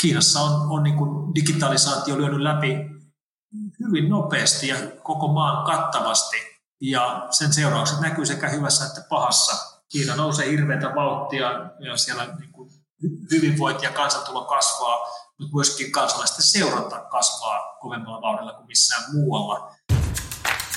Kiinassa on, on niin kuin digitalisaatio lyönyt läpi hyvin nopeasti ja koko maan kattavasti. Ja sen seuraukset näkyy sekä hyvässä että pahassa. Kiina nousee hirveätä vauhtia ja siellä niin kuin hyvinvointi ja kansantulo kasvaa, mutta myöskin kansalaisten seuranta kasvaa kovemmalla vauhdilla kuin missään muualla.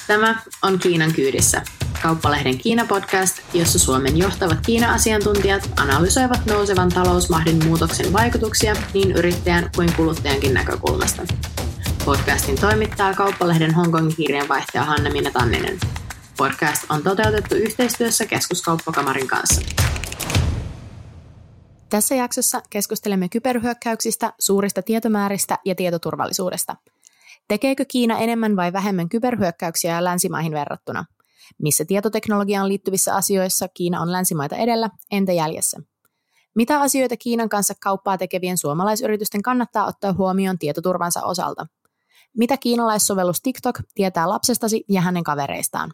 Tämä on Kiinan kyydissä, kauppalehden Kiina-podcast, jossa Suomen johtavat Kiina-asiantuntijat analysoivat nousevan talousmahdin muutoksen vaikutuksia niin yrittäjän kuin kuluttajankin näkökulmasta. Podcastin toimittaa kauppalehden Hongkongin kirjanvaihtaja Hanna-Minna Tanninen. Podcast on toteutettu yhteistyössä keskuskauppakamarin kanssa. Tässä jaksossa keskustelemme kyberhyökkäyksistä, suurista tietomääristä ja tietoturvallisuudesta. Tekeekö Kiina enemmän vai vähemmän kyberhyökkäyksiä länsimaihin verrattuna? Missä tietoteknologiaan liittyvissä asioissa Kiina on länsimaita edellä, entä jäljessä? Mitä asioita Kiinan kanssa kauppaa tekevien suomalaisyritysten kannattaa ottaa huomioon tietoturvansa osalta? Mitä kiinalaissovellus TikTok tietää lapsestasi ja hänen kavereistaan?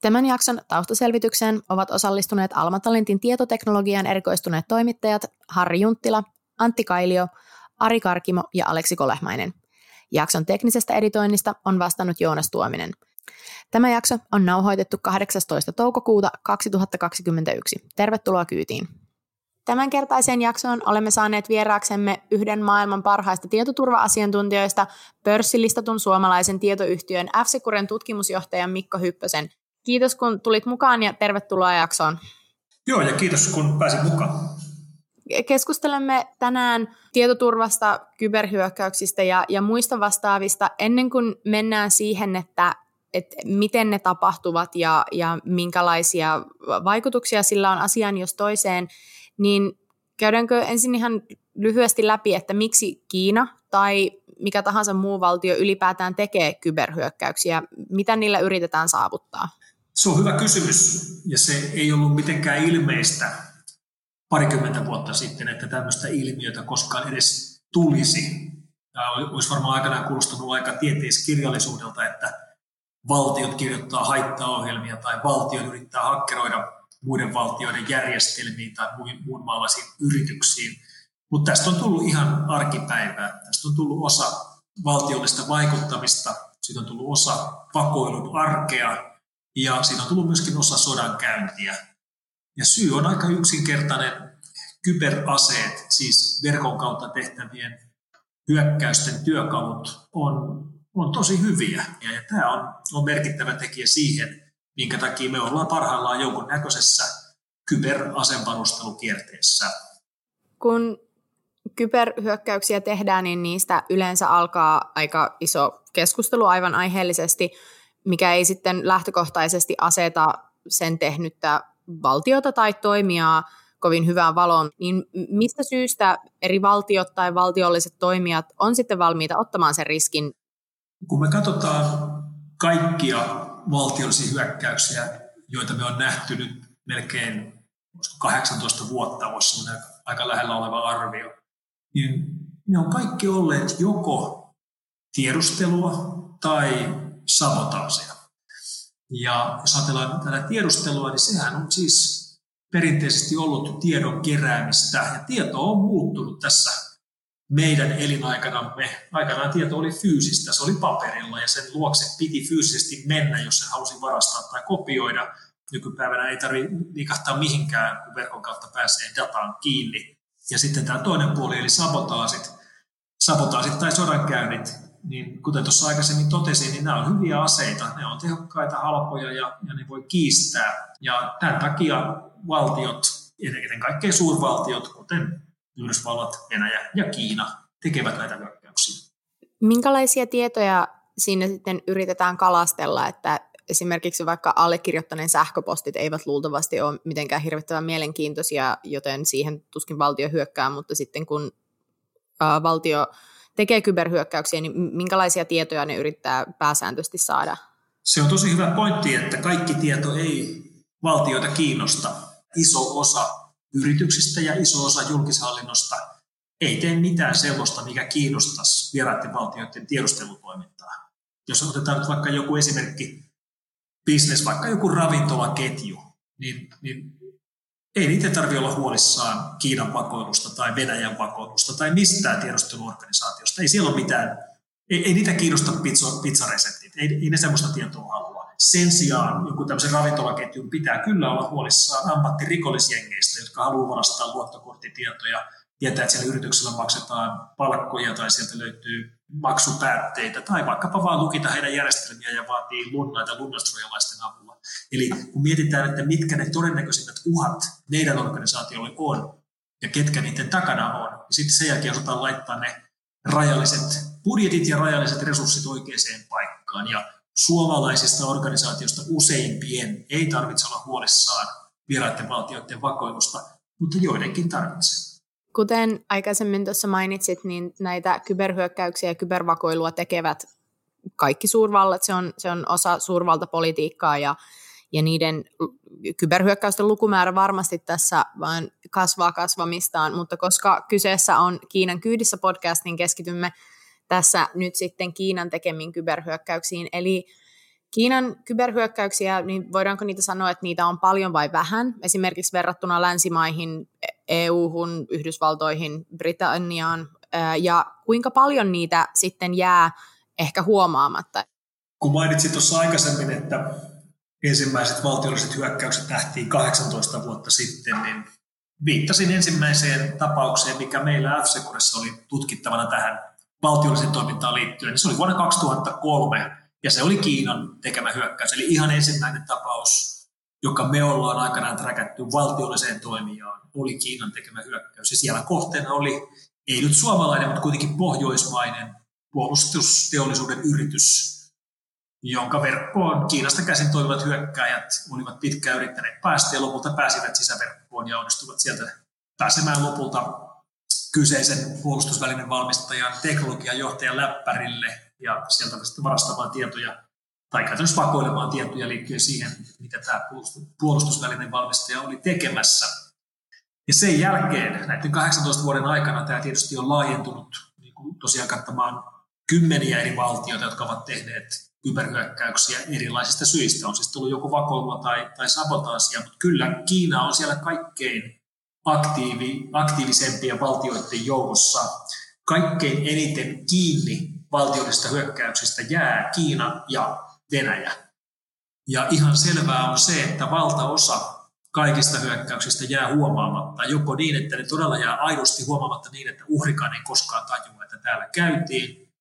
Tämän jakson taustaselvitykseen ovat osallistuneet Alma Talentin tietoteknologian erikoistuneet toimittajat Harri Junttila, Antti Kailio, Ari Karkimo ja Aleksi Kolehmainen. Jakson teknisestä editoinnista on vastannut Joonas Tuominen. Tämä jakso on nauhoitettu 18. toukokuuta 2021. Tervetuloa kyytiin. Tämänkertaiseen jaksoon olemme saaneet vieraaksemme yhden maailman parhaista tietoturva-asiantuntijoista, pörssilistatun suomalaisen tietoyhtiön f tutkimusjohtajan Mikko Hyppösen. Kiitos kun tulit mukaan ja tervetuloa jaksoon. Joo, ja kiitos kun pääsin mukaan. Keskustelemme tänään tietoturvasta, kyberhyökkäyksistä ja, ja muista vastaavista ennen kuin mennään siihen, että, että miten ne tapahtuvat ja, ja minkälaisia vaikutuksia sillä on asiaan jos toiseen, niin käydäänkö ensin ihan lyhyesti läpi, että miksi Kiina tai mikä tahansa muu valtio ylipäätään tekee kyberhyökkäyksiä, mitä niillä yritetään saavuttaa? Se on hyvä kysymys ja se ei ollut mitenkään ilmeistä parikymmentä vuotta sitten, että tämmöistä ilmiötä koskaan edes tulisi. Tämä olisi varmaan aikanaan kuulostunut aika tieteiskirjallisuudelta, että valtiot kirjoittaa haittaohjelmia tai valtio yrittää hakkeroida muiden valtioiden järjestelmiin tai muun maalaisiin yrityksiin. Mutta tästä on tullut ihan arkipäivää. Tästä on tullut osa valtiollista vaikuttamista, siitä on tullut osa pakoilun arkea ja siinä on tullut myöskin osa sodankäyntiä. Ja syy on aika yksinkertainen. Kyberaseet, siis verkon kautta tehtävien hyökkäysten työkalut, on, on tosi hyviä. Ja, ja tämä on, on merkittävä tekijä siihen, minkä takia me ollaan parhaillaan jonkun näköisessä kyberasenvarustelukierteessä. Kun kyberhyökkäyksiä tehdään, niin niistä yleensä alkaa aika iso keskustelu aivan aiheellisesti, mikä ei sitten lähtökohtaisesti aseta sen tehnyttä valtiota tai toimijaa kovin hyvään valoon, niin mistä syystä eri valtiot tai valtiolliset toimijat on sitten valmiita ottamaan sen riskin? Kun me katsotaan kaikkia valtiollisia hyökkäyksiä, joita me on nähty nyt melkein 18 vuotta, voisi aika lähellä oleva arvio, niin ne on kaikki olleet joko tiedustelua tai sabotaaseja. Ja jos ajatellaan tätä tiedustelua, niin sehän on siis perinteisesti ollut tiedon keräämistä, ja tieto on muuttunut tässä meidän elinaikanamme. Aikanaan tieto oli fyysistä, se oli paperilla, ja sen luokse piti fyysisesti mennä, jos sen halusi varastaa tai kopioida. Nykypäivänä ei tarvitse liikahtaa mihinkään, kun verkon kautta pääsee dataan kiinni. Ja sitten tämä toinen puoli, eli sabotaasit, sabotaasit tai sodankäynnit, niin kuten tuossa aikaisemmin totesin, niin nämä on hyviä aseita. Ne on tehokkaita, halpoja ja, ja ne voi kiistää. Ja tämän takia valtiot, ennen kaikkea suurvaltiot, kuten Yhdysvallat, Venäjä ja Kiina, tekevät näitä hyökkäyksiä. Minkälaisia tietoja siinä sitten yritetään kalastella, että esimerkiksi vaikka allekirjoittaneen sähköpostit eivät luultavasti ole mitenkään hirvittävän mielenkiintoisia, joten siihen tuskin valtio hyökkää, mutta sitten kun valtio tekee kyberhyökkäyksiä, niin minkälaisia tietoja ne yrittää pääsääntöisesti saada? Se on tosi hyvä pointti, että kaikki tieto ei valtioita kiinnosta. Iso osa yrityksistä ja iso osa julkishallinnosta ei tee mitään sellaista, mikä kiinnostaisi vieraiden valtioiden tiedustelutoimintaa. Jos otetaan nyt vaikka joku esimerkki, business, vaikka joku ravintolaketju, niin, niin ei niitä tarvitse olla huolissaan Kiinan pakoilusta tai Venäjän pakoilusta tai mistään tiedusteluorganisaatiosta. Ei siellä ole mitään, ei, ei niitä kiinnosta pizza, pizzareseptit, ei, ei ne sellaista tietoa halua. Sen sijaan joku tämmöisen ravintolaketjun pitää kyllä olla huolissaan ammattirikollisjengeistä, jotka haluaa varastaa luottokorttitietoja, tietää, että siellä yrityksellä maksetaan palkkoja tai sieltä löytyy maksupäätteitä tai vaikkapa vaan lukita heidän järjestelmiä ja vaatii lunnaita lunnassuojalaisten avulla. Eli kun mietitään, että mitkä ne todennäköisimmät uhat meidän organisaatiolle on ja ketkä niiden takana on, niin sitten sen jälkeen osataan laittaa ne rajalliset budjetit ja rajalliset resurssit oikeaan paikkaan. Ja suomalaisista organisaatioista useimpien ei tarvitse olla huolissaan vieraiden valtioiden vakoilusta, mutta joidenkin tarvitsee. Kuten aikaisemmin tuossa mainitsit, niin näitä kyberhyökkäyksiä ja kybervakoilua tekevät kaikki suurvallat. Se on, se on osa suurvaltapolitiikkaa ja, ja niiden kyberhyökkäysten lukumäärä varmasti tässä vain kasvaa kasvamistaan, mutta koska kyseessä on Kiinan kyydissä podcast, niin keskitymme tässä nyt sitten Kiinan tekemiin kyberhyökkäyksiin. Eli Kiinan kyberhyökkäyksiä, niin voidaanko niitä sanoa, että niitä on paljon vai vähän? Esimerkiksi verrattuna länsimaihin, EU-hun, Yhdysvaltoihin, Britanniaan, ja kuinka paljon niitä sitten jää ehkä huomaamatta? Kun mainitsit tuossa aikaisemmin, että ensimmäiset valtiolliset hyökkäykset nähtiin 18 vuotta sitten, niin viittasin ensimmäiseen tapaukseen, mikä meillä f oli tutkittavana tähän valtiolliseen toimintaan liittyen. Niin se oli vuonna 2003, ja se oli Kiinan tekemä hyökkäys. Eli ihan ensimmäinen tapaus, joka me ollaan aikanaan träkätty valtiolliseen toimijaan, oli Kiinan tekemä hyökkäys. Ja siellä kohteena oli, ei nyt suomalainen, mutta kuitenkin pohjoismainen puolustusteollisuuden yritys, jonka verkkoon Kiinasta käsin toimivat hyökkäjät olivat pitkään yrittäneet päästä ja lopulta pääsivät sisäverkkoon ja onnistuvat sieltä pääsemään lopulta kyseisen puolustusvälinen valmistajan teknologian johtajan läppärille ja sieltä sitten varastamaan tietoja tai käytännössä vakoilemaan tietoja liittyen siihen, mitä tämä puolustusvälinen valmistaja oli tekemässä. Ja sen jälkeen, näiden 18 vuoden aikana, tämä tietysti on laajentunut niin kuin tosiaan kattamaan kymmeniä eri valtioita, jotka ovat tehneet kyberhyökkäyksiä erilaisista syistä. On siis tullut joku vakoilua tai, tai sabotaasia, mutta kyllä Kiina on siellä kaikkein aktiivi, aktiivisempien valtioiden joukossa kaikkein eniten kiinni valtiollisista hyökkäyksistä jää Kiina ja Venäjä. Ja ihan selvää on se, että valtaosa kaikista hyökkäyksistä jää huomaamatta, joko niin, että ne todella jää aidosti huomaamatta niin, että uhrikaan ei koskaan tajua, että täällä käytiin,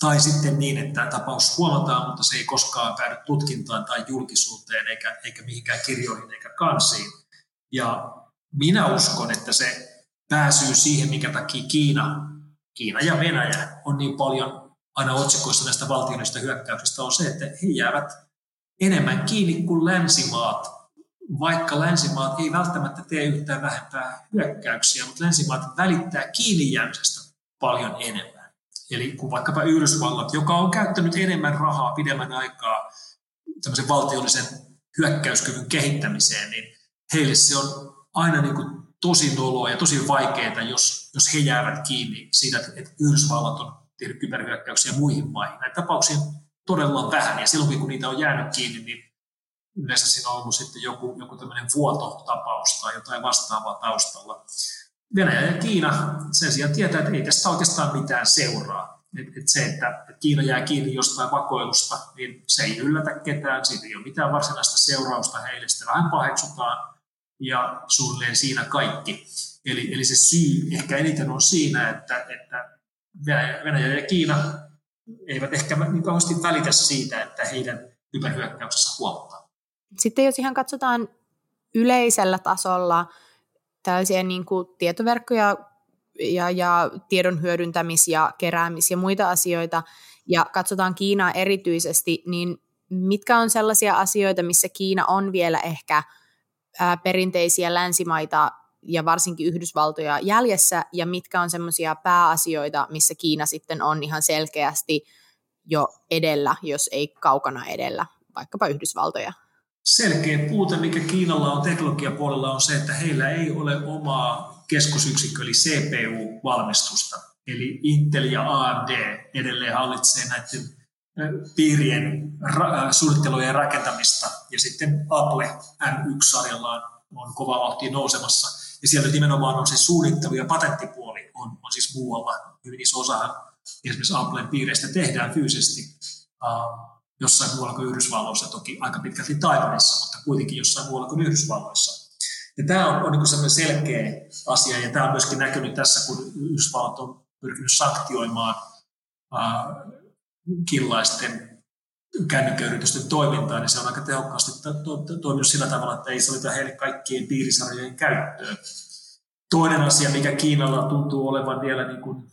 tai sitten niin, että tapaus huomataan, mutta se ei koskaan päädy tutkintaan tai julkisuuteen, eikä, eikä mihinkään kirjoihin eikä kansiin. Ja minä uskon, että se pääsyy siihen, mikä takia Kiina, Kiina ja Venäjä on niin paljon aina otsikoissa näistä valtiollisista hyökkäyksistä, on se, että he jäävät enemmän kiinni kuin länsimaat, vaikka länsimaat ei välttämättä tee yhtään vähempää hyökkäyksiä, mutta länsimaat välittää kiinni jäämisestä paljon enemmän. Eli kun vaikkapa Yhdysvallat, joka on käyttänyt enemmän rahaa pidemmän aikaa tämmöisen valtiollisen hyökkäyskyvyn kehittämiseen, niin heille se on aina niin kuin tosi noloa ja tosi vaikeaa, jos, jos he jäävät kiinni siitä, että Yhdysvallat on tehnyt kyberhyökkäyksiä muihin maihin. Näitä tapauksia todella vähän, ja silloin kun niitä on jäänyt kiinni, niin yleensä siinä on ollut sitten joku, joku tämmöinen vuototapaus tai jotain vastaavaa taustalla. Venäjä ja Kiina sen sijaan tietää, että ei tästä oikeastaan mitään seuraa. Et, et se, että et Kiina jää kiinni jostain vakoilusta, niin se ei yllätä ketään, siitä ei ole mitään varsinaista seurausta heille, sitä vähän paheksutaan ja suunnilleen siinä kaikki. Eli, eli se syy ehkä eniten on siinä, että, että Venäjä ja Kiina eivät ehkä niin kauheasti välitä siitä, että heidän hyperhyökkäyksessä huomataan. Sitten jos ihan katsotaan yleisellä tasolla tällaisia niin kuin tietoverkkoja ja, ja tiedon hyödyntämis- ja keräämis- ja muita asioita, ja katsotaan Kiinaa erityisesti, niin mitkä on sellaisia asioita, missä Kiina on vielä ehkä perinteisiä länsimaita ja varsinkin Yhdysvaltoja jäljessä, ja mitkä on semmoisia pääasioita, missä Kiina sitten on ihan selkeästi jo edellä, jos ei kaukana edellä, vaikkapa Yhdysvaltoja? Selkeä puute, mikä Kiinalla on teknologiapuolella, on se, että heillä ei ole omaa keskusyksikkö, eli CPU-valmistusta. Eli Intel ja AMD edelleen hallitsee näiden piirien ra- suunnittelua ja rakentamista, ja sitten Apple M1-sarjallaan on kova vauhtia nousemassa. Ja siellä nimenomaan on se suunnittelu ja patenttipuoli on, on siis muualla. Hyvin iso osa esimerkiksi Applen piireistä tehdään fyysisesti uh, jossain muualla kuin Yhdysvalloissa, toki aika pitkälti Taiwanissa, mutta kuitenkin jossain muualla kuin Yhdysvalloissa. Ja tämä on, on niin sellainen selkeä asia, ja tämä on myöskin näkynyt tässä, kun Yhdysvallat on pyrkinyt sanktioimaan uh, killaisten kännykkäyritysten toimintaa, niin se on aika tehokkaasti toiminut sillä tavalla, että ei salita heille kaikkien piirisarjojen käyttöön. Toinen asia, mikä Kiinalla tuntuu olevan vielä niin kuin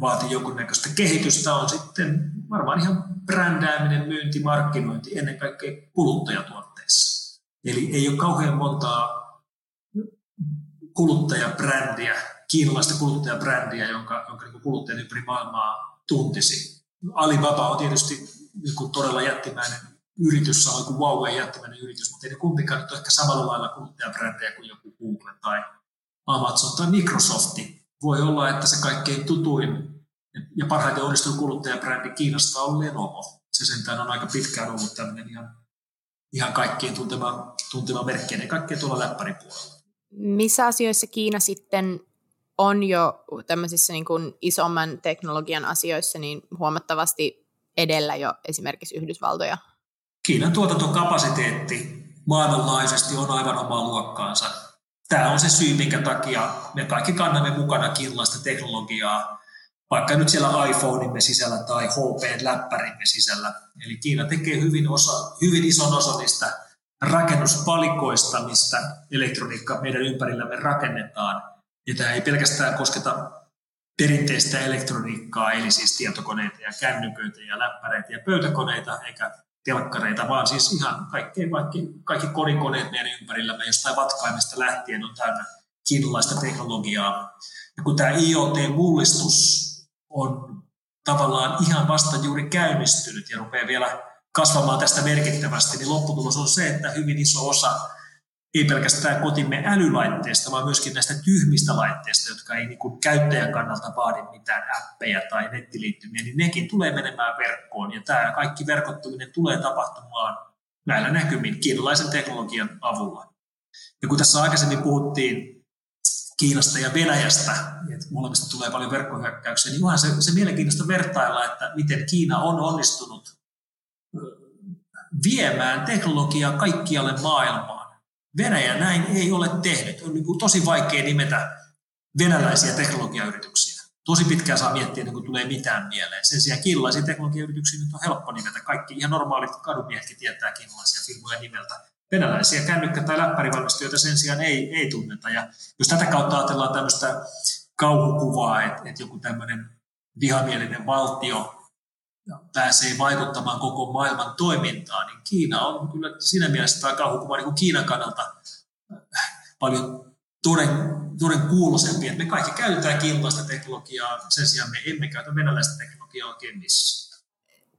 vaatii jonkunnäköistä kehitystä, on sitten varmaan ihan brändääminen, myynti, markkinointi, ennen kaikkea kuluttajatuotteissa. Eli ei ole kauhean montaa kuluttajabrändiä, kiinalaista kuluttajabrändiä, jonka, jonka niin kuluttajan ympäri maailmaa tuntisi Alibaba on tietysti niin kuin todella jättimäinen yritys, sama kuin Huawei jättimäinen yritys, mutta ei ne kumpikaan nyt ole ehkä samalla lailla kuluttajabrändejä kuin joku Google tai Amazon tai Microsofti. Voi olla, että se kaikkein tutuin ja parhaiten onnistunut kuluttajabrändi Kiinasta on Lenovo. Se sentään on aika pitkään ollut tämmöinen ihan, ihan kaikkien tuntema, tuntema merkki, ja kaikkea tuolla läppäripuolella. Missä asioissa Kiina sitten on jo tämmöisissä niin kuin isomman teknologian asioissa niin huomattavasti edellä jo esimerkiksi Yhdysvaltoja. Kiinan tuotantokapasiteetti maailmanlaajuisesti on aivan omaa luokkaansa. Tämä on se syy, minkä takia me kaikki kannamme mukana kiinalaista teknologiaa, vaikka nyt siellä iPhoneimme sisällä tai HP-läppärimme sisällä. Eli Kiina tekee hyvin, osa, hyvin ison osan niistä rakennuspalikoista, mistä elektroniikka meidän ympärillämme rakennetaan – ja tämä ei pelkästään kosketa perinteistä elektroniikkaa, eli siis tietokoneita ja kännyköitä ja läppäreitä ja pöytäkoneita, eikä telkkareita, vaan siis ihan kaikki, kaikki, kaikki kodikoneet meidän ympärillämme jostain vatkaimesta lähtien on täynnä kiinalaista teknologiaa. Ja kun tämä IoT-mullistus on tavallaan ihan vasta juuri käynnistynyt ja rupeaa vielä kasvamaan tästä merkittävästi, niin lopputulos on se, että hyvin iso osa ei pelkästään kotimme älylaitteista, vaan myöskin näistä tyhmistä laitteista, jotka ei niin käyttäjän kannalta vaadi mitään appeja tai nettiliittymiä, niin nekin tulee menemään verkkoon. Ja tämä kaikki verkottuminen tulee tapahtumaan näillä näkymin kiinalaisen teknologian avulla. Ja kun tässä aikaisemmin puhuttiin Kiinasta ja Venäjästä, että molemmista tulee paljon verkkohyökkäyksiä, niin onhan se, se mielenkiintoista vertailla, että miten Kiina on onnistunut viemään teknologiaa kaikkialle maailmaan Venäjä näin ei ole tehnyt. On niin kuin tosi vaikea nimetä venäläisiä teknologiayrityksiä. Tosi pitkään saa miettiä, niin kun tulee mitään mieleen. Sen sijaan kiinalaisia teknologiayrityksiä nyt on helppo nimetä. Kaikki ihan normaalit kadumiehetkin tietää kiinalaisia firmoja nimeltä. Venäläisiä kännykkä- tai läppärivalmistajoita sen sijaan ei, ei tunneta. Ja jos tätä kautta ajatellaan tämmöistä kauhukuvaa, että, että joku tämmöinen vihamielinen valtio pääsee vaikuttamaan koko maailman toimintaan, niin Kiina on kyllä siinä mielessä tämä kauhukuva niin kuin Kiinan kannalta paljon toden, toden kuuloisempi, että me kaikki käytetään kiinalaista teknologiaa, sen sijaan me emme käytä venäläistä teknologiaa oikein missä.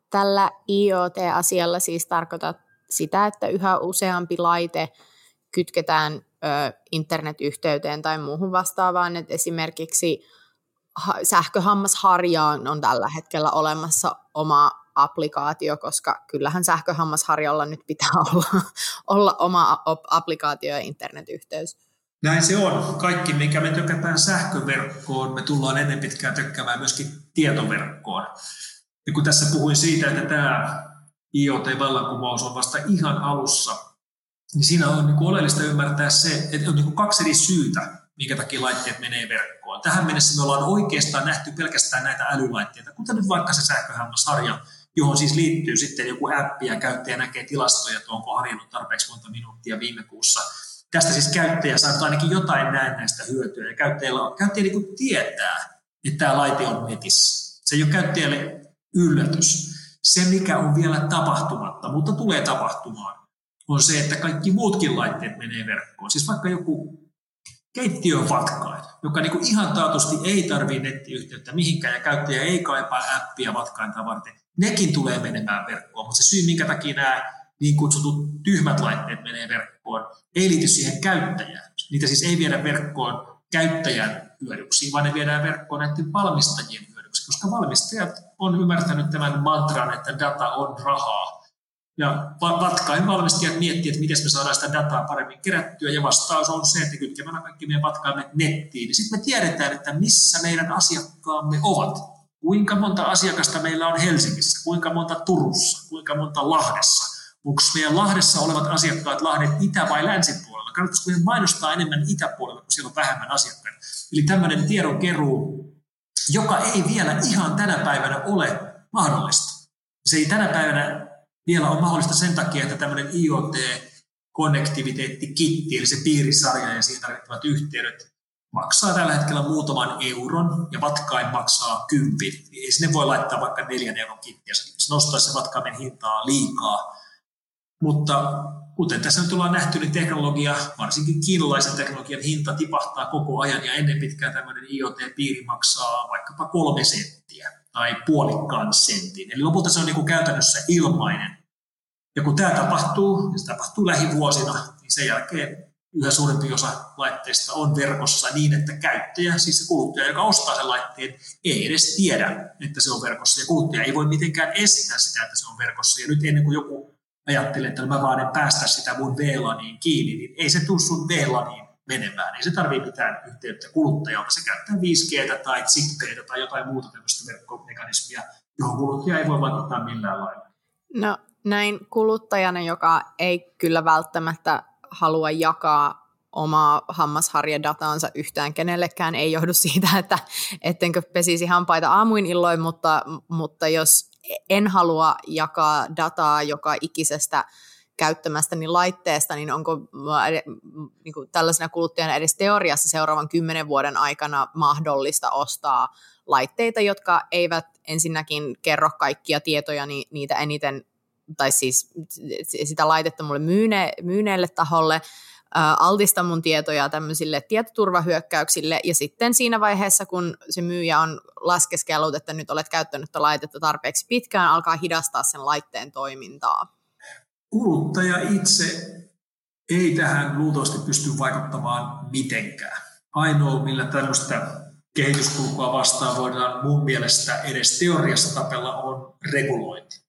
Tällä IoT-asialla siis tarkoitat sitä, että yhä useampi laite kytketään ö, internetyhteyteen tai muuhun vastaavaan, että esimerkiksi sähköhammasharjaan on tällä hetkellä olemassa oma applikaatio, koska kyllähän sähköhammasharjalla nyt pitää olla, olla oma applikaatio ja internetyhteys. Näin se on. Kaikki, mikä me tökätään sähköverkkoon, me tullaan ennen pitkään tökkäämään myöskin tietoverkkoon. Ja kun tässä puhuin siitä, että tämä IoT-vallankumous on vasta ihan alussa, niin siinä on niin oleellista ymmärtää se, että on niin kaksi eri syytä, minkä takia laitteet menee verkkoon. Tähän mennessä me ollaan oikeastaan nähty pelkästään näitä älylaitteita, kuten nyt vaikka se sähköhammasharja, johon siis liittyy sitten joku appi ja käyttäjä näkee tilastoja, että onko harjannut tarpeeksi monta minuuttia viime kuussa. Tästä siis käyttäjä saa ainakin jotain näistä hyötyä ja käyttäjällä, käyttäjä niin tietää, että tämä laite on netissä. Se ei ole käyttäjälle yllätys. Se, mikä on vielä tapahtumatta, mutta tulee tapahtumaan, on se, että kaikki muutkin laitteet menee verkkoon. Siis vaikka joku keittiövatkain, joka niin kuin ihan taatusti ei tarvitse nettiyhteyttä mihinkään ja käyttäjä ei kaipaa appia vatkainta varten. Nekin tulee menemään verkkoon, mutta se syy, minkä takia nämä niin kutsutut tyhmät laitteet menee verkkoon, ei liity siihen käyttäjään. Niitä siis ei viedä verkkoon käyttäjän hyödyksi, vaan ne viedään verkkoon näiden valmistajien hyödyksi, koska valmistajat on ymmärtänyt tämän mantran, että data on rahaa. Ja vatkain valmistajat miettivät, että miten me saadaan sitä dataa paremmin kerättyä, ja vastaus on se, että kytkemällä kaikki meidän vatkaimet nettiin, niin sitten me tiedetään, että missä meidän asiakkaamme ovat. Kuinka monta asiakasta meillä on Helsingissä, kuinka monta Turussa, kuinka monta Lahdessa. Onko meidän Lahdessa olevat asiakkaat Lahden itä- vai länsipuolella? Kannattaisiko meidän mainostaa enemmän itäpuolella, kun siellä on vähemmän asiakkaita? Eli tämmöinen tiedonkeruu, joka ei vielä ihan tänä päivänä ole mahdollista. Se ei tänä päivänä vielä ole mahdollista sen takia, että tämmöinen IoT-konnektiviteettikitti, eli se piirisarja ja siihen tarvittavat yhteydet, maksaa tällä hetkellä muutaman euron ja vatkain maksaa kympin. Ei sinne voi laittaa vaikka neljän euron kittiä, se nostaisi se vatkaimen hintaa liikaa. Mutta kuten tässä nyt ollaan nähty, niin teknologia, varsinkin kiinalaisen teknologian hinta tipahtaa koko ajan ja ennen pitkään tämmöinen IoT-piiri maksaa vaikkapa kolme senttiä tai puolikkaan sentin. Eli lopulta se on niin kuin käytännössä ilmainen. Ja kun tämä tapahtuu, ja se tapahtuu lähivuosina, niin sen jälkeen yhä suurempi osa laitteista on verkossa niin, että käyttäjä, siis se kuluttaja, joka ostaa sen laitteen, ei edes tiedä, että se on verkossa. Ja kuluttaja ei voi mitenkään estää sitä, että se on verkossa. Ja nyt ennen kuin joku ajattelee, että mä vaan en päästä sitä mun VLANiin kiinni, niin ei se tule sun VLANiin menemään. Ei se tarvitse mitään yhteyttä kuluttajalta. Se käyttää 5G tai ZigBee tai jotain muuta tämmöistä verkkomekanismia, johon kuluttaja ei voi vaikuttaa millään lailla. No näin kuluttajana, joka ei kyllä välttämättä halua jakaa omaa hammasharjadataansa yhtään kenellekään, ei johdu siitä, että ettenkö pesisi hampaita aamuin illoin, mutta, mutta jos en halua jakaa dataa joka ikisestä käyttämästäni laitteesta, niin onko niin kuin tällaisena kuluttajana edes teoriassa seuraavan kymmenen vuoden aikana mahdollista ostaa laitteita, jotka eivät ensinnäkin kerro kaikkia tietoja niitä eniten tai siis sitä laitetta mulle myyne, myyneelle taholle, altista mun tietoja tämmöisille tietoturvahyökkäyksille, ja sitten siinä vaiheessa, kun se myyjä on laskeskellut, että nyt olet käyttänyt laitetta tarpeeksi pitkään, alkaa hidastaa sen laitteen toimintaa. Kuluttaja itse ei tähän luultavasti pysty vaikuttamaan mitenkään. Ainoa, millä tämmöistä kehityskulkua vastaan voidaan mun mielestä edes teoriassa tapella, on regulointi.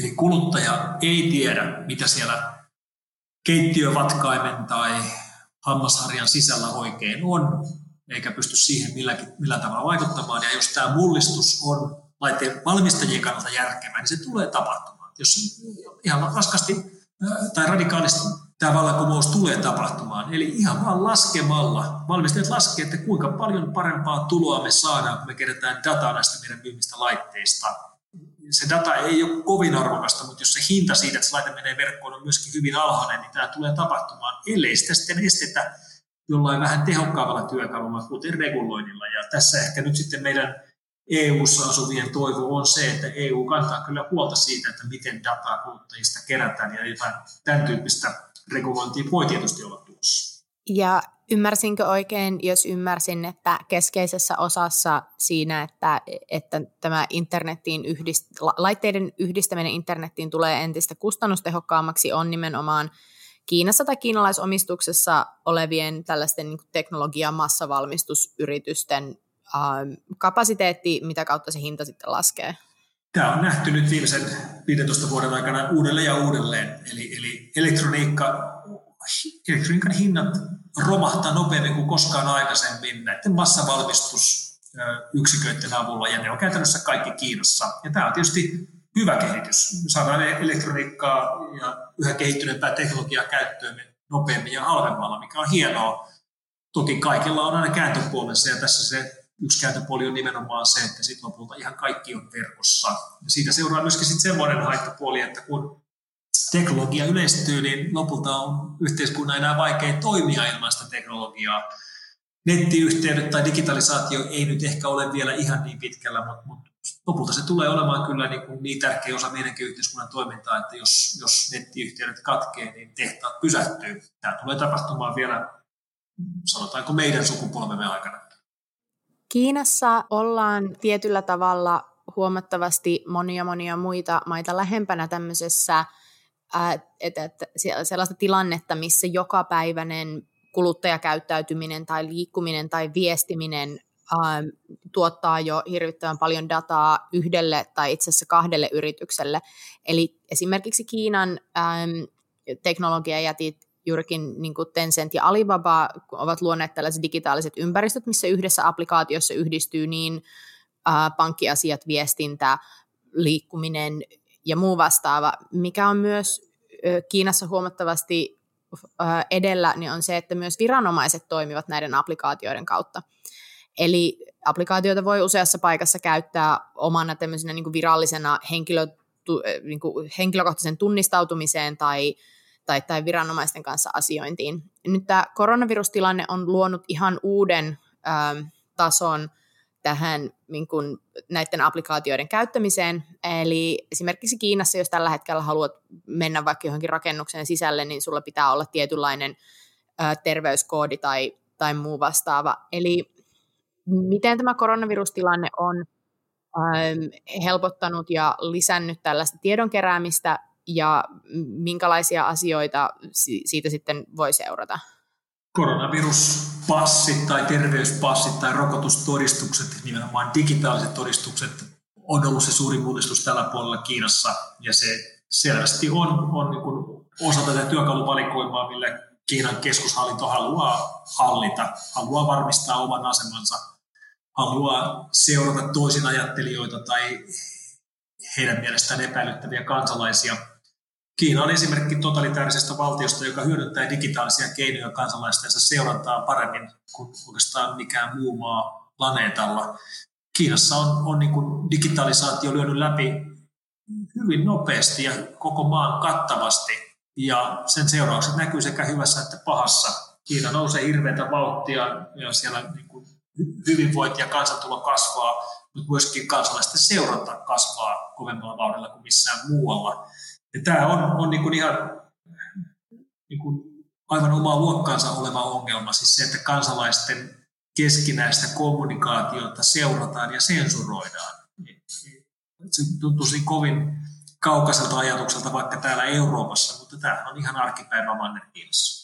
Eli kuluttaja ei tiedä, mitä siellä keittiövatkaimen tai hammasharjan sisällä oikein on, eikä pysty siihen milläkin, millä tavalla vaikuttamaan. Ja jos tämä mullistus on laitteen valmistajien kannalta järkevä, niin se tulee tapahtumaan. Jos ihan raskasti tai radikaalisti tämä vallankumous tulee tapahtumaan. Eli ihan vaan laskemalla, valmistajat laskee, että kuinka paljon parempaa tuloa me saadaan, kun me kerätään dataa näistä meidän myymistä laitteista se data ei ole kovin arvokasta, mutta jos se hinta siitä, että se laite menee verkkoon, on myöskin hyvin alhainen, niin tämä tulee tapahtumaan, ellei sitä sitten estetä jollain vähän tehokkaavalla työkalulla, kuten reguloinnilla. Ja tässä ehkä nyt sitten meidän EU-ssa asuvien toivo on se, että EU kantaa kyllä huolta siitä, että miten dataa kuluttajista kerätään ja jotain tämän tyyppistä regulointia voi tietysti olla tuossa. Ja Ymmärsinkö oikein, jos ymmärsin, että keskeisessä osassa siinä, että, että tämä internettiin yhdist, laitteiden yhdistäminen internettiin tulee entistä kustannustehokkaammaksi, on nimenomaan Kiinassa tai kiinalaisomistuksessa olevien tällaisten niin teknologia- massavalmistusyritysten äh, kapasiteetti, mitä kautta se hinta sitten laskee? Tämä on nähty nyt viimeisen 15 vuoden aikana uudelleen ja uudelleen. Eli, eli elektroniikka, elektroniikan hinnat romahtaa nopeammin kuin koskaan aikaisemmin näiden massavalmistusyksiköiden avulla, ja ne on käytännössä kaikki Kiinassa. Ja tämä on tietysti hyvä kehitys. Saadaan elektroniikkaa ja yhä kehittyneempää teknologiaa käyttöön nopeammin ja halvemmalla, mikä on hienoa. Toki kaikilla on aina kääntöpuolensa, ja tässä se yksi kääntöpuoli on nimenomaan se, että sitten lopulta ihan kaikki on verkossa. Ja siitä seuraa myöskin sitten semmoinen haittapuoli, että kun teknologia yleistyy, niin lopulta on yhteiskunnan enää vaikea toimia ilman sitä teknologiaa. Nettiyhteydet tai digitalisaatio ei nyt ehkä ole vielä ihan niin pitkällä, mutta, mutta lopulta se tulee olemaan kyllä niin, kuin niin tärkeä osa meidänkin yhteiskunnan toimintaa, että jos, jos nettiyhteydet katkee, niin tehtaat pysähtyy. Tämä tulee tapahtumaan vielä, sanotaanko meidän sukupolvemme aikana. Kiinassa ollaan tietyllä tavalla huomattavasti monia monia muita maita lähempänä tämmöisessä että, sellaista tilannetta, missä jokapäiväinen kuluttajakäyttäytyminen tai liikkuminen tai viestiminen ähm, tuottaa jo hirvittävän paljon dataa yhdelle tai itse asiassa kahdelle yritykselle. Eli esimerkiksi Kiinan ähm, teknologiajätit juurikin niin kuin Tencent ja Alibaba ovat luoneet tällaiset digitaaliset ympäristöt, missä yhdessä applikaatiossa yhdistyy niin äh, pankkiasiat, viestintä, liikkuminen ja muu vastaava, mikä on myös äh, Kiinassa huomattavasti äh, edellä, niin on se, että myös viranomaiset toimivat näiden applikaatioiden kautta. Eli applikaatioita voi useassa paikassa käyttää omana tämmöisenä niin kuin virallisena henkilö, niin kuin henkilökohtaisen tunnistautumiseen tai tai, tai viranomaisten kanssa asiointiin. Nyt tämä koronavirustilanne on luonut ihan uuden ö, tason tähän niin kuin, näiden applikaatioiden käyttämiseen. Eli esimerkiksi Kiinassa, jos tällä hetkellä haluat mennä vaikka johonkin rakennuksen sisälle, niin sulla pitää olla tietynlainen ö, terveyskoodi tai, tai muu vastaava. Eli miten tämä koronavirustilanne on ö, helpottanut ja lisännyt tällaista tiedon keräämistä ja minkälaisia asioita siitä sitten voi seurata? Koronaviruspassit tai terveyspassit tai rokotustodistukset, nimenomaan digitaaliset todistukset, on ollut se suuri mullistus tällä puolella Kiinassa. Ja se selvästi on, on niin kuin osa tätä työkaluvalikoimaa, millä Kiinan keskushallinto haluaa hallita, haluaa varmistaa oman asemansa, haluaa seurata toisin ajattelijoita tai heidän mielestään epäilyttäviä kansalaisia – Kiina on esimerkki totalitaarisesta valtiosta, joka hyödyntää digitaalisia keinoja kansalaistensa seurantaa paremmin kuin oikeastaan mikään muu maa planeetalla. Kiinassa on, on niin kuin digitalisaatio lyönyt läpi hyvin nopeasti ja koko maan kattavasti. Ja sen seuraukset näkyy sekä hyvässä että pahassa. Kiina nousee hirveätä vauhtia ja siellä niin kuin hyvinvointi ja kansantulo kasvaa, mutta myöskin kansalaisten seuranta kasvaa kovemmalla vauhdilla kuin missään muualla. Ja tämä on, on niin kuin ihan niin kuin aivan omaa luokkaansa oleva ongelma, siis se, että kansalaisten keskinäistä kommunikaatiota seurataan ja sensuroidaan. Se niin kovin kaukaiselta ajatukselta vaikka täällä Euroopassa, mutta tämä on ihan arkipäivä Manner-Kiinassa.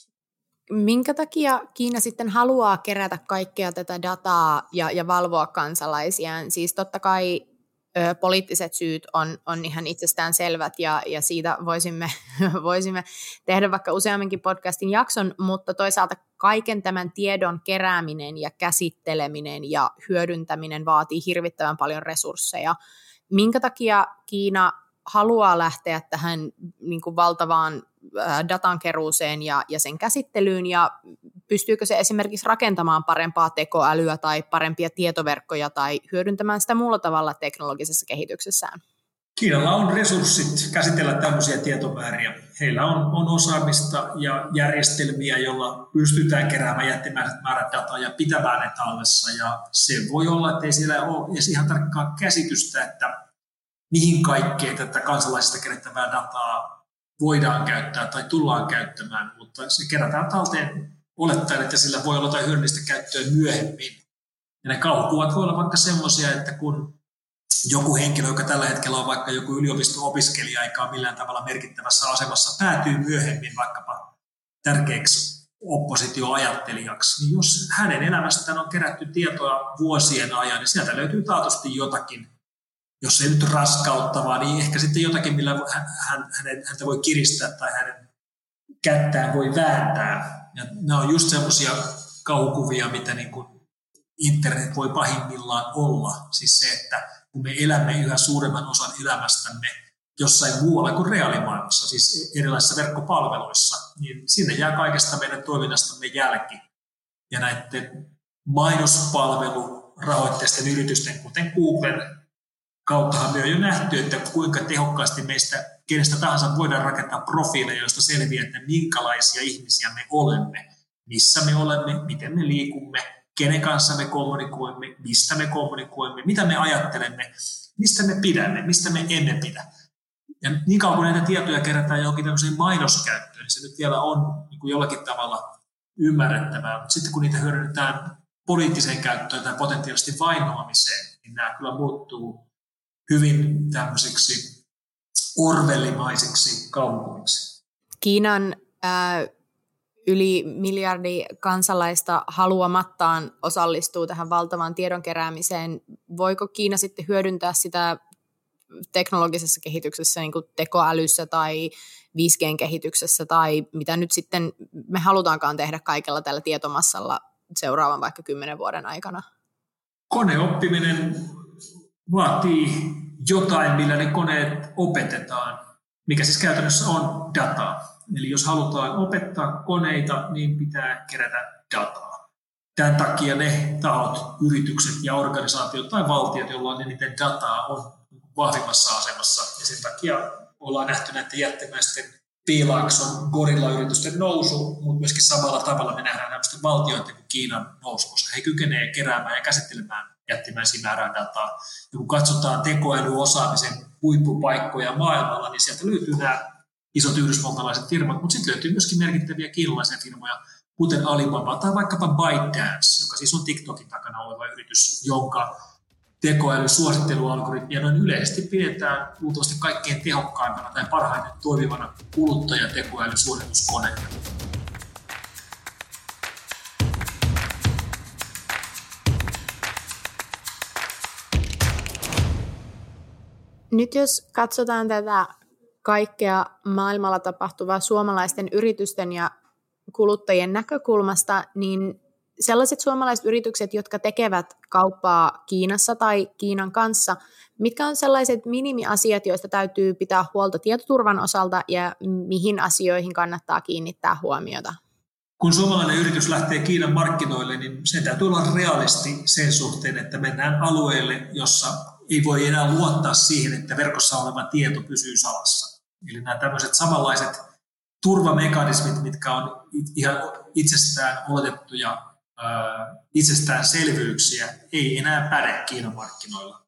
Minkä takia Kiina sitten haluaa kerätä kaikkea tätä dataa ja, ja valvoa kansalaisiaan? Siis totta kai poliittiset syyt on, on ihan itsestään selvät ja, ja siitä voisimme, voisimme tehdä vaikka useamminkin podcastin jakson, mutta toisaalta kaiken tämän tiedon kerääminen ja käsitteleminen ja hyödyntäminen vaatii hirvittävän paljon resursseja. Minkä takia Kiina haluaa lähteä tähän niin kuin valtavaan datankeruuseen ja, ja sen käsittelyyn ja pystyykö se esimerkiksi rakentamaan parempaa tekoälyä tai parempia tietoverkkoja tai hyödyntämään sitä muulla tavalla teknologisessa kehityksessään? Kiinalla on resurssit käsitellä tämmöisiä tietomääriä. Heillä on, on osaamista ja järjestelmiä, joilla pystytään keräämään jättimäiset määrät dataa ja pitämään ne tallessa. Ja se voi olla, että ei siellä ole edes ihan tarkkaa käsitystä, että mihin kaikkeen tätä kansalaisista kerättävää dataa voidaan käyttää tai tullaan käyttämään, mutta se kerätään talteen olettaen, että sillä voi olla jotain hyödyllistä käyttöä myöhemmin. Ja ne kauhukuvat voi olla vaikka semmoisia, että kun joku henkilö, joka tällä hetkellä on vaikka joku yliopisto-opiskelija, eikä ole millään tavalla merkittävässä asemassa, päätyy myöhemmin vaikkapa tärkeäksi oppositioajattelijaksi, niin jos hänen elämästään on kerätty tietoa vuosien ajan, niin sieltä löytyy taatusti jotakin, jos ei nyt raskauttavaa, niin ehkä sitten jotakin, millä hän, hän, häntä voi kiristää tai hänen kättään voi vääntää. Ja nämä on just semmoisia kauhukuvia, mitä niin kuin internet voi pahimmillaan olla. Siis se, että kun me elämme yhä suuremman osan elämästämme jossain muualla kuin reaalimaailmassa, siis erilaisissa verkkopalveluissa, niin sinne jää kaikesta meidän toiminnastamme jälki. Ja näiden mainospalvelu rahoitteisten yritysten, kuten Googlen kauttahan me on jo nähty, että kuinka tehokkaasti meistä kenestä tahansa voidaan rakentaa profiileja, joista selviää, että minkälaisia ihmisiä me olemme, missä me olemme, miten me liikumme, kenen kanssa me kommunikoimme, mistä me kommunikoimme, mitä me ajattelemme, mistä me pidämme, mistä me emme pidä. Ja niin kauan kuin näitä tietoja kerätään johonkin tämmöiseen mainoskäyttöön, niin se nyt vielä on niin kuin jollakin tavalla ymmärrettävää. Mutta sitten kun niitä hyödynnetään poliittiseen käyttöön tai potentiaalisesti vainoamiseen, niin nämä kyllä muuttuu hyvin tämmöiseksi orvellimaiseksi kaupunkiksi. Kiinan äh, yli miljardi kansalaista haluamattaan osallistuu tähän valtavaan tiedon keräämiseen. Voiko Kiina sitten hyödyntää sitä teknologisessa kehityksessä, niin kuin tekoälyssä tai 5G-kehityksessä tai mitä nyt sitten me halutaankaan tehdä kaikella tällä tietomassalla seuraavan vaikka kymmenen vuoden aikana? Koneoppiminen vaatii jotain, millä ne koneet opetetaan, mikä siis käytännössä on dataa. Eli jos halutaan opettaa koneita, niin pitää kerätä dataa. Tämän takia ne tahot, yritykset ja organisaatiot tai valtiot, joilla on eniten dataa, on vahvimmassa asemassa. Ja sen takia ollaan nähty näiden jättimäisten piilaakson gorilla-yritysten nousu, mutta myöskin samalla tavalla me nähdään valtioiden kuin Kiinan nousu, koska he kykenevät keräämään ja käsittelemään jättimäisiä määrää dataa. Ja kun katsotaan tekoälyosaamisen huippupaikkoja maailmalla, niin sieltä löytyy nämä isot yhdysvaltalaiset firmat, mutta sitten löytyy myöskin merkittäviä kiinalaisia firmoja, kuten Alibaba tai vaikkapa ByteDance, joka siis on TikTokin takana oleva yritys, jonka tekoäly suosittelualgoritmia noin yleisesti pidetään luultavasti kaikkein tehokkaimpana tai parhaiten toimivana kuluttajatekoälysuorituskoneena. Nyt jos katsotaan tätä kaikkea maailmalla tapahtuvaa suomalaisten yritysten ja kuluttajien näkökulmasta, niin sellaiset suomalaiset yritykset, jotka tekevät kauppaa Kiinassa tai Kiinan kanssa, mitkä on sellaiset minimiasiat, joista täytyy pitää huolta tietoturvan osalta ja mihin asioihin kannattaa kiinnittää huomiota? Kun suomalainen yritys lähtee Kiinan markkinoille, niin sen täytyy olla realisti sen suhteen, että mennään alueelle, jossa ei voi enää luottaa siihen, että verkossa oleva tieto pysyy salassa. Eli nämä tämmöiset samanlaiset turvamekanismit, mitkä on ihan itsestään oletettuja itsestäänselvyyksiä, ei enää päde Kiinan markkinoilla.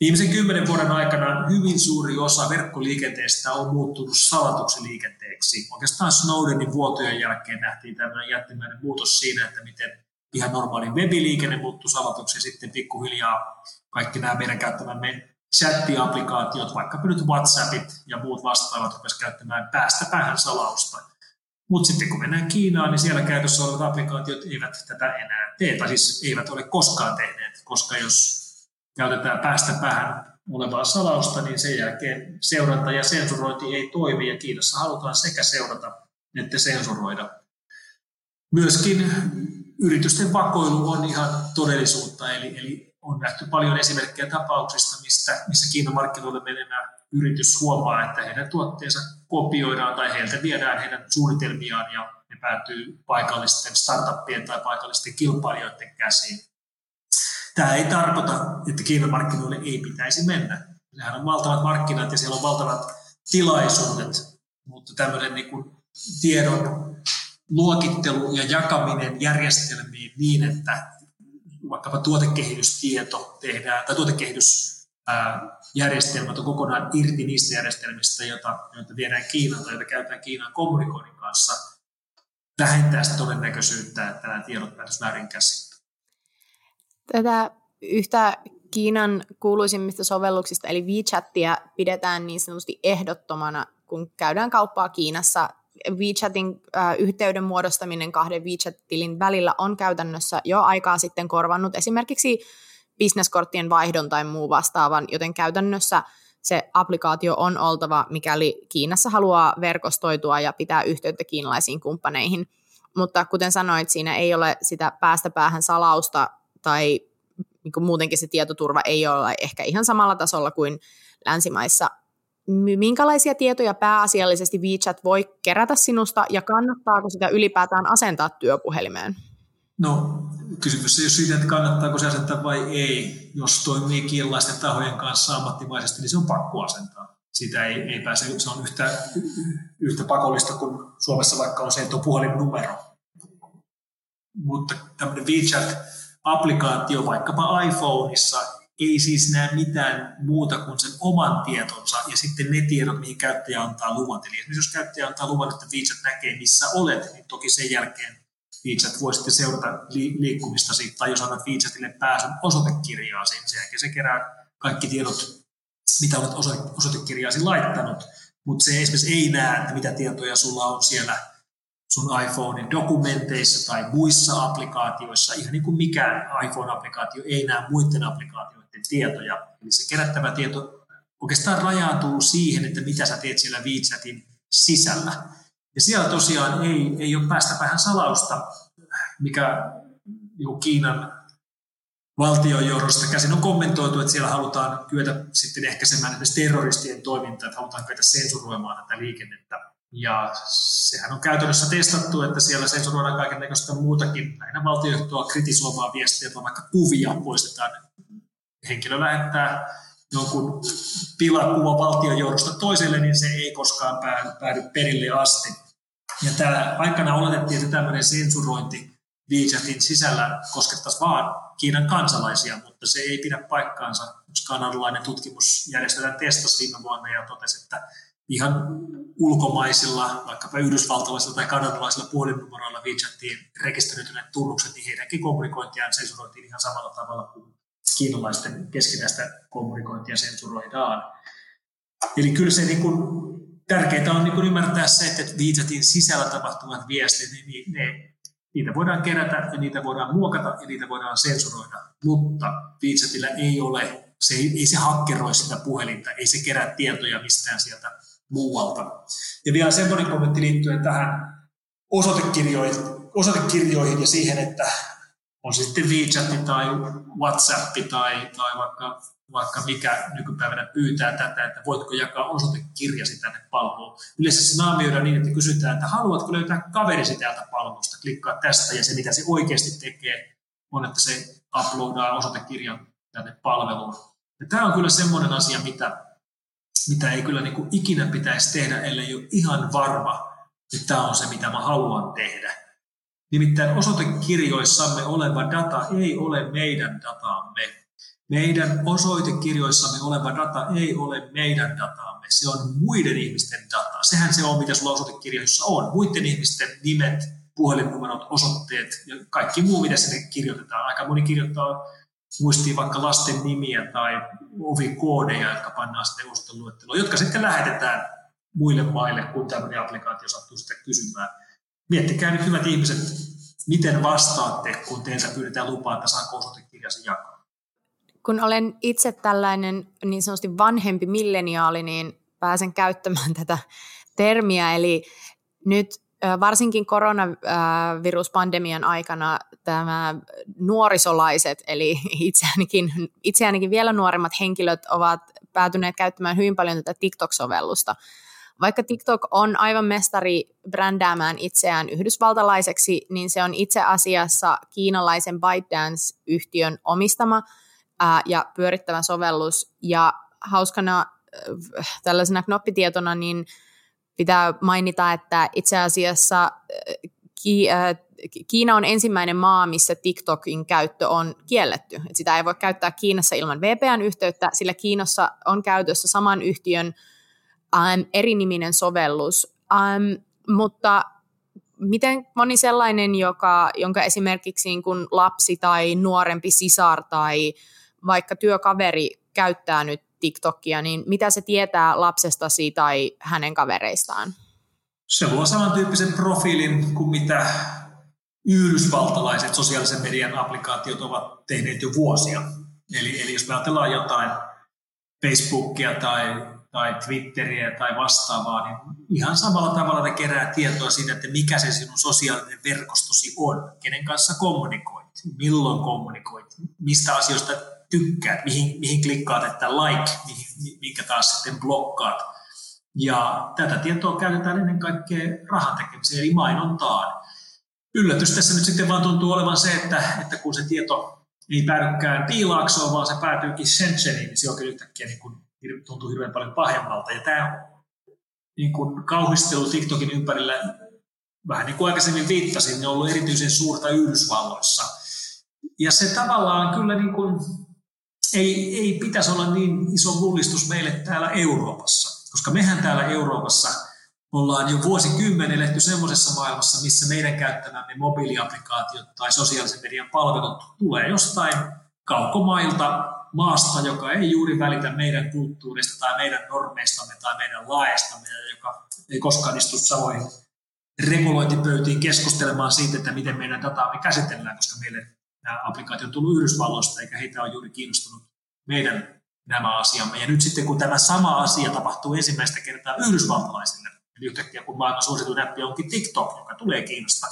Viimeisen kymmenen vuoden aikana hyvin suuri osa verkkoliikenteestä on muuttunut salatuksi liikenteeksi. Oikeastaan Snowdenin vuotojen jälkeen nähtiin tämmöinen jättimäinen muutos siinä, että miten ihan normaali webiliikenne muuttui salatuksi sitten pikkuhiljaa kaikki nämä meidän käyttämämme chattiaplikaatiot, vaikka nyt WhatsAppit ja muut vastaavat, rupesivat käyttämään päästä päähän salausta. Mutta sitten kun mennään Kiinaan, niin siellä käytössä olevat applikaatiot eivät tätä enää tee, tai siis eivät ole koskaan tehneet, koska jos käytetään päästä päähän olevaa salausta, niin sen jälkeen seuranta ja sensurointi ei toimi, ja Kiinassa halutaan sekä seurata että sensuroida. Myöskin yritysten vakoilu on ihan todellisuutta, eli, eli on nähty paljon esimerkkejä tapauksista, mistä, missä Kiinan markkinoille menevä yritys huomaa, että heidän tuotteensa kopioidaan tai heiltä viedään heidän suunnitelmiaan ja ne päätyy paikallisten startuppien tai paikallisten kilpailijoiden käsiin. Tämä ei tarkoita, että Kiinan markkinoille ei pitäisi mennä. Nehän on valtavat markkinat ja siellä on valtavat tilaisuudet, mutta tämmöinen niin kuin tiedon luokittelu ja jakaminen järjestelmiin niin, että vaikkapa tuotekehitystieto tehdään, tai tuotekehitysjärjestelmät on kokonaan irti niistä järjestelmistä, joita, joita viedään Kiinaan tai joita käytetään Kiinan kommunikoinnin kanssa, vähentää sitä todennäköisyyttä, että nämä tiedot pääsevät väärin käsiin. Tätä yhtä Kiinan kuuluisimmista sovelluksista, eli WeChatia, pidetään niin sanotusti ehdottomana, kun käydään kauppaa Kiinassa WeChatin äh, yhteyden muodostaminen kahden WeChat-tilin välillä on käytännössä jo aikaa sitten korvannut esimerkiksi bisneskorttien vaihdon tai muu vastaavan, joten käytännössä se applikaatio on oltava, mikäli Kiinassa haluaa verkostoitua ja pitää yhteyttä kiinalaisiin kumppaneihin. Mutta kuten sanoit, siinä ei ole sitä päästä päähän salausta tai niin muutenkin se tietoturva ei ole ehkä ihan samalla tasolla kuin länsimaissa minkälaisia tietoja pääasiallisesti WeChat voi kerätä sinusta ja kannattaako sitä ylipäätään asentaa työpuhelimeen? No, kysymys ei ole siitä, että kannattaako se asentaa vai ei. Jos toimii kiinalaisten tahojen kanssa ammattimaisesti, niin se on pakko asentaa. Siitä ei, ei pääse, se on yhtä, yhtä pakollista kuin Suomessa vaikka on se, että on puhelinnumero. Mutta tämmöinen WeChat-applikaatio vaikkapa iPhoneissa ei siis näe mitään muuta kuin sen oman tietonsa ja sitten ne tiedot, mihin käyttäjä antaa luvan. Eli esimerkiksi jos käyttäjä antaa luvan, että WeChat näkee, missä olet, niin toki sen jälkeen WeChat voi sitten seurata li- liikkumistasi, tai jos annat WeChatille pääsyn osoitekirjaasi, niin sen jälkeen se kerää kaikki tiedot, mitä olet osoitekirjaasi laittanut, mutta se esimerkiksi ei näe, että mitä tietoja sulla on siellä sun iPhonein dokumenteissa tai muissa applikaatioissa, ihan niin kuin mikään iPhone-applikaatio ei näe muiden applikaatioiden tietoja. Eli se kerättävä tieto oikeastaan rajautuu siihen, että mitä sä teet siellä WeChatin sisällä. Ja siellä tosiaan ei, ei ole päästä vähän salausta, mikä niin Kiinan valtion johdosta käsin on kommentoitu, että siellä halutaan kyetä sitten ehkäisemään esimerkiksi terroristien toimintaa, että halutaan kyetä sensuroimaan tätä liikennettä. Ja sehän on käytännössä testattu, että siellä sensuroidaan kaiken näköistä muutakin, lähinnä valtiojohtoa kritisoimaan viestiä, että vaikka kuvia poistetaan. Henkilö lähettää jonkun pilakuva valtion johdosta toiselle, niin se ei koskaan päädy perille asti. Ja tämä aikana oletettiin, että tämmöinen sensurointi WeChatin sisällä koskettaisi vaan Kiinan kansalaisia, mutta se ei pidä paikkaansa. Yksi kanadalainen tutkimusjärjestö testasi viime vuonna ja totesi, että ihan ulkomaisilla, vaikkapa yhdysvaltalaisilla tai kanadalaisilla puhelinnumeroilla WeChatiin rekisteröityneet tunnukset, niin heidänkin kommunikointiaan sensuroitiin ihan samalla tavalla kuin kiinalaisten keskinäistä kommunikointia sensuroidaan. Eli kyllä se niin kuin, tärkeintä on niin kuin ymmärtää se, että WeChatin sisällä tapahtuvat viestit, niin ne Niitä voidaan kerätä ja niitä voidaan muokata ja niitä voidaan sensuroida, mutta WeChatilla ei ole, se ei, ei se hakkeroi sitä puhelinta, ei se kerää tietoja mistään sieltä muualta. Ja vielä semmoinen kommentti liittyen tähän osoitekirjoihin, osoitekirjoihin ja siihen, että on se sitten WeChat tai WhatsApp tai, tai vaikka vaikka mikä nykypäivänä pyytää tätä, että voitko jakaa osoitekirjasi tänne palveluun. Yleensä se naamioidaan niin, että kysytään, että haluatko löytää kaverisi täältä palvelusta, klikkaa tästä ja se mitä se oikeasti tekee on, että se uploadaa osoitekirjan tänne palveluun. Ja tämä on kyllä semmoinen asia, mitä, mitä ei kyllä niin kuin ikinä pitäisi tehdä, ellei ole ihan varma, että tämä on se, mitä mä haluan tehdä. Nimittäin osoitekirjoissamme oleva data ei ole meidän dataamme meidän osoitekirjoissamme oleva data ei ole meidän dataamme, se on muiden ihmisten dataa. Sehän se on, mitä sulla osoitekirjoissa on. Muiden ihmisten nimet, puhelinnumerot, osoitteet ja kaikki muu, mitä sinne kirjoitetaan. Aika moni kirjoittaa muistiin vaikka lasten nimiä tai ovikoodeja, jotka pannaan sitten osoiteluetteloon, jotka sitten lähetetään muille maille, kun tämmöinen applikaatio sattuu sitten kysymään. Miettikää nyt hyvät ihmiset, miten vastaatte, kun teiltä pyydetään lupaa, että saako osoitekirjasi jakaa kun olen itse tällainen niin sanotusti vanhempi milleniaali, niin pääsen käyttämään tätä termiä. Eli nyt varsinkin koronaviruspandemian aikana tämä nuorisolaiset, eli itseänikin, itseänikin vielä nuoremmat henkilöt ovat päätyneet käyttämään hyvin paljon tätä TikTok-sovellusta. Vaikka TikTok on aivan mestari brändäämään itseään yhdysvaltalaiseksi, niin se on itse asiassa kiinalaisen ByteDance-yhtiön omistama – ää, ja pyörittävä sovellus. Ja hauskana äh, tällaisena knoppitietona niin pitää mainita, että itse asiassa ki, äh, Kiina on ensimmäinen maa, missä TikTokin käyttö on kielletty. Et sitä ei voi käyttää Kiinassa ilman VPN-yhteyttä, sillä Kiinassa on käytössä saman yhtiön um, eriniminen sovellus. Um, mutta miten moni sellainen, joka, jonka esimerkiksi niin kun lapsi tai nuorempi sisar tai vaikka työkaveri käyttää nyt TikTokia, niin mitä se tietää lapsestasi tai hänen kavereistaan? Se luo samantyyppisen profiilin kuin mitä yhdysvaltalaiset sosiaalisen median applikaatiot ovat tehneet jo vuosia. Eli, eli jos me ajatellaan jotain Facebookia tai, tai Twitteriä tai vastaavaa, niin ihan samalla tavalla ne kerää tietoa siitä, että mikä se sinun sosiaalinen verkostosi on, kenen kanssa kommunikoit, milloin kommunikoit, mistä asioista tykkäät, mihin, mihin klikkaat, että like, mihin, minkä taas sitten blokkaat. Ja tätä tietoa käytetään ennen kaikkea rahan tekemiseen, eli mainontaan. Yllätys tässä nyt sitten vaan tuntuu olevan se, että, että kun se tieto ei päädykään piilaaksoon, vaan se päätyykin Shenzheniin, niin se on kyllä yhtäkkiä niin kuin, tuntuu hirveän paljon pahemmalta. Ja tämä niin kuin kauhistelu TikTokin ympärillä, vähän niin kuin aikaisemmin viittasin, ne on ollut erityisen suurta Yhdysvalloissa. Ja se tavallaan kyllä niin kuin ei, ei pitäisi olla niin iso mullistus meille täällä Euroopassa, koska mehän täällä Euroopassa ollaan jo vuosikymmenen eletty semmoisessa maailmassa, missä meidän käyttämämme mobiiliaplikaatiot tai sosiaalisen median palvelut tulee jostain kaukomailta, maasta, joka ei juuri välitä meidän kulttuurista tai meidän normeistamme tai meidän laestamme, ja joka ei koskaan istu samoihin regulointipöytiin keskustelemaan siitä, että miten meidän dataa me käsitellään, koska meille nämä applikaatiot on tullut Yhdysvalloista, eikä heitä ole juuri kiinnostunut meidän nämä asiamme. Ja nyt sitten kun tämä sama asia tapahtuu ensimmäistä kertaa yhdysvaltalaisille, eli yhtäkkiä kun maailman suosituin appi onkin TikTok, joka tulee Kiinasta,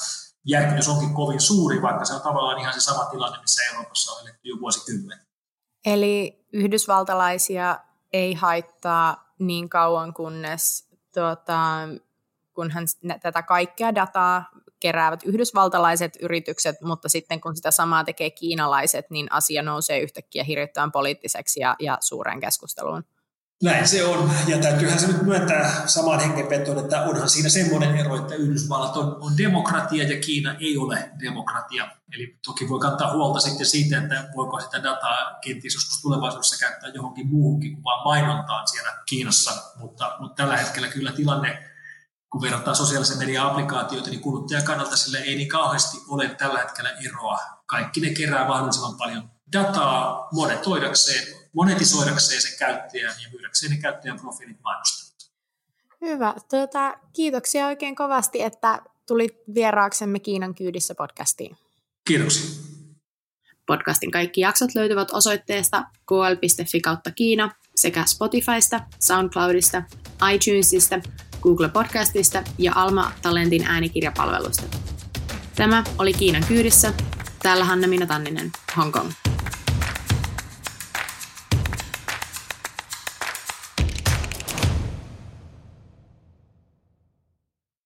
järkytys onkin kovin suuri, vaikka se on tavallaan ihan se sama tilanne, missä Euroopassa on eletty jo vuosikymmen. Eli yhdysvaltalaisia ei haittaa niin kauan, kunnes tuota, kunhan tätä kaikkea dataa keräävät yhdysvaltalaiset yritykset, mutta sitten kun sitä samaa tekee kiinalaiset, niin asia nousee yhtäkkiä hirvittävän poliittiseksi ja, ja suureen keskusteluun. Näin se on, ja täytyyhän se nyt myöntää samaan hengenvetoon, että onhan siinä semmoinen ero, että Yhdysvallat on, on demokratia ja Kiina ei ole demokratia. Eli toki voi kantaa huolta sitten siitä, että voiko sitä dataa kenties joskus tulevaisuudessa käyttää johonkin muuhunkin kuin vain mainontaan siellä Kiinassa, mutta, mutta tällä hetkellä kyllä tilanne kun verrataan sosiaalisen median applikaatioita, niin kuluttajan kannalta sille ei niin kauheasti ole tällä hetkellä eroa. Kaikki ne kerää mahdollisimman paljon dataa monetoidakseen, monetisoidakseen sen käyttäjän ja myydäkseen ne käyttäjän profiilit mainostamaan. Hyvä. Tuota, kiitoksia oikein kovasti, että tulit vieraaksemme Kiinan kyydissä podcastiin. Kiitoksia. Podcastin kaikki jaksot löytyvät osoitteesta kl.fi kautta Kiina sekä Spotifysta, SoundCloudista, iTunesista – Google Podcastista ja Alma Talentin äänikirjapalvelusta. Tämä oli Kiinan kyydissä. Täällä Hanna Minna Tanninen, Hong Kong.